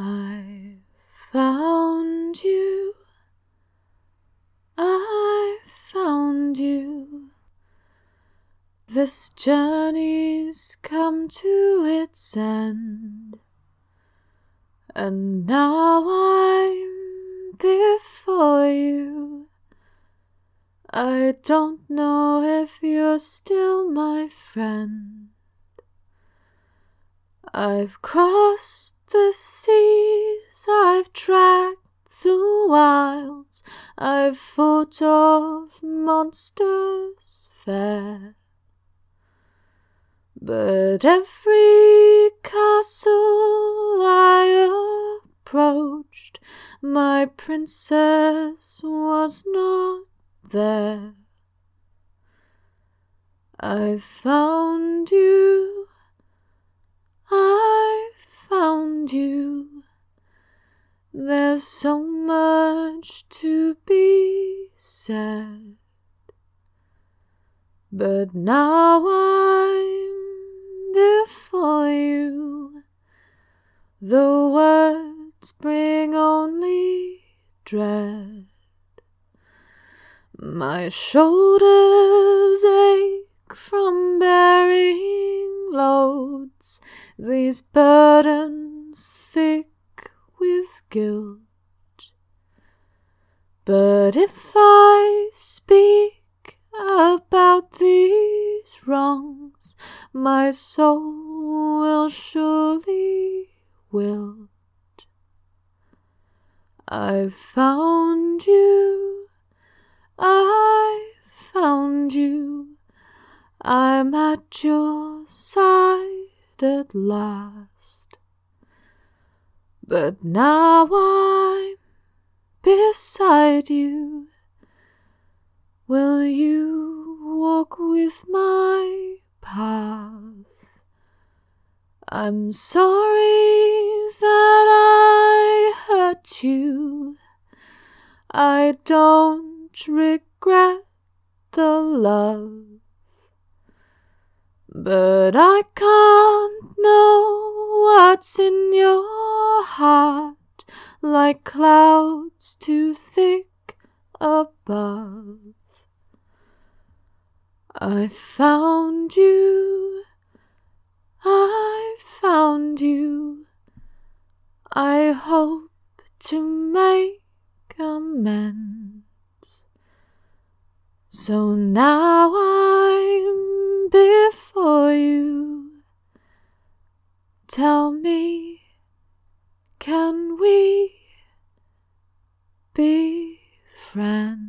I found you. I found you. This journey's come to its end. And now I'm before you. I don't know if you're still my friend. I've crossed the seas, I've tracked the wilds, I've fought off monsters fair. But every castle I approached, my princess was not there. I found you, I found you. There's so much to be said, but now I'm before you. The words bring only dread. My shoulders ache from bearing loads, these burdens thick with guilt. But if I speak about these wrongs, my soul will surely wilt. I've found you, I found you, I'm at your side at last. But now I'm beside you. Will you walk with my path? I'm sorry that I hurt you. I don't regret the love. But I can't know what's in your heart, like clouds too thick above. I found you, I found you. I hope to make amends. So now I'm before you. Tell me, can we be friends?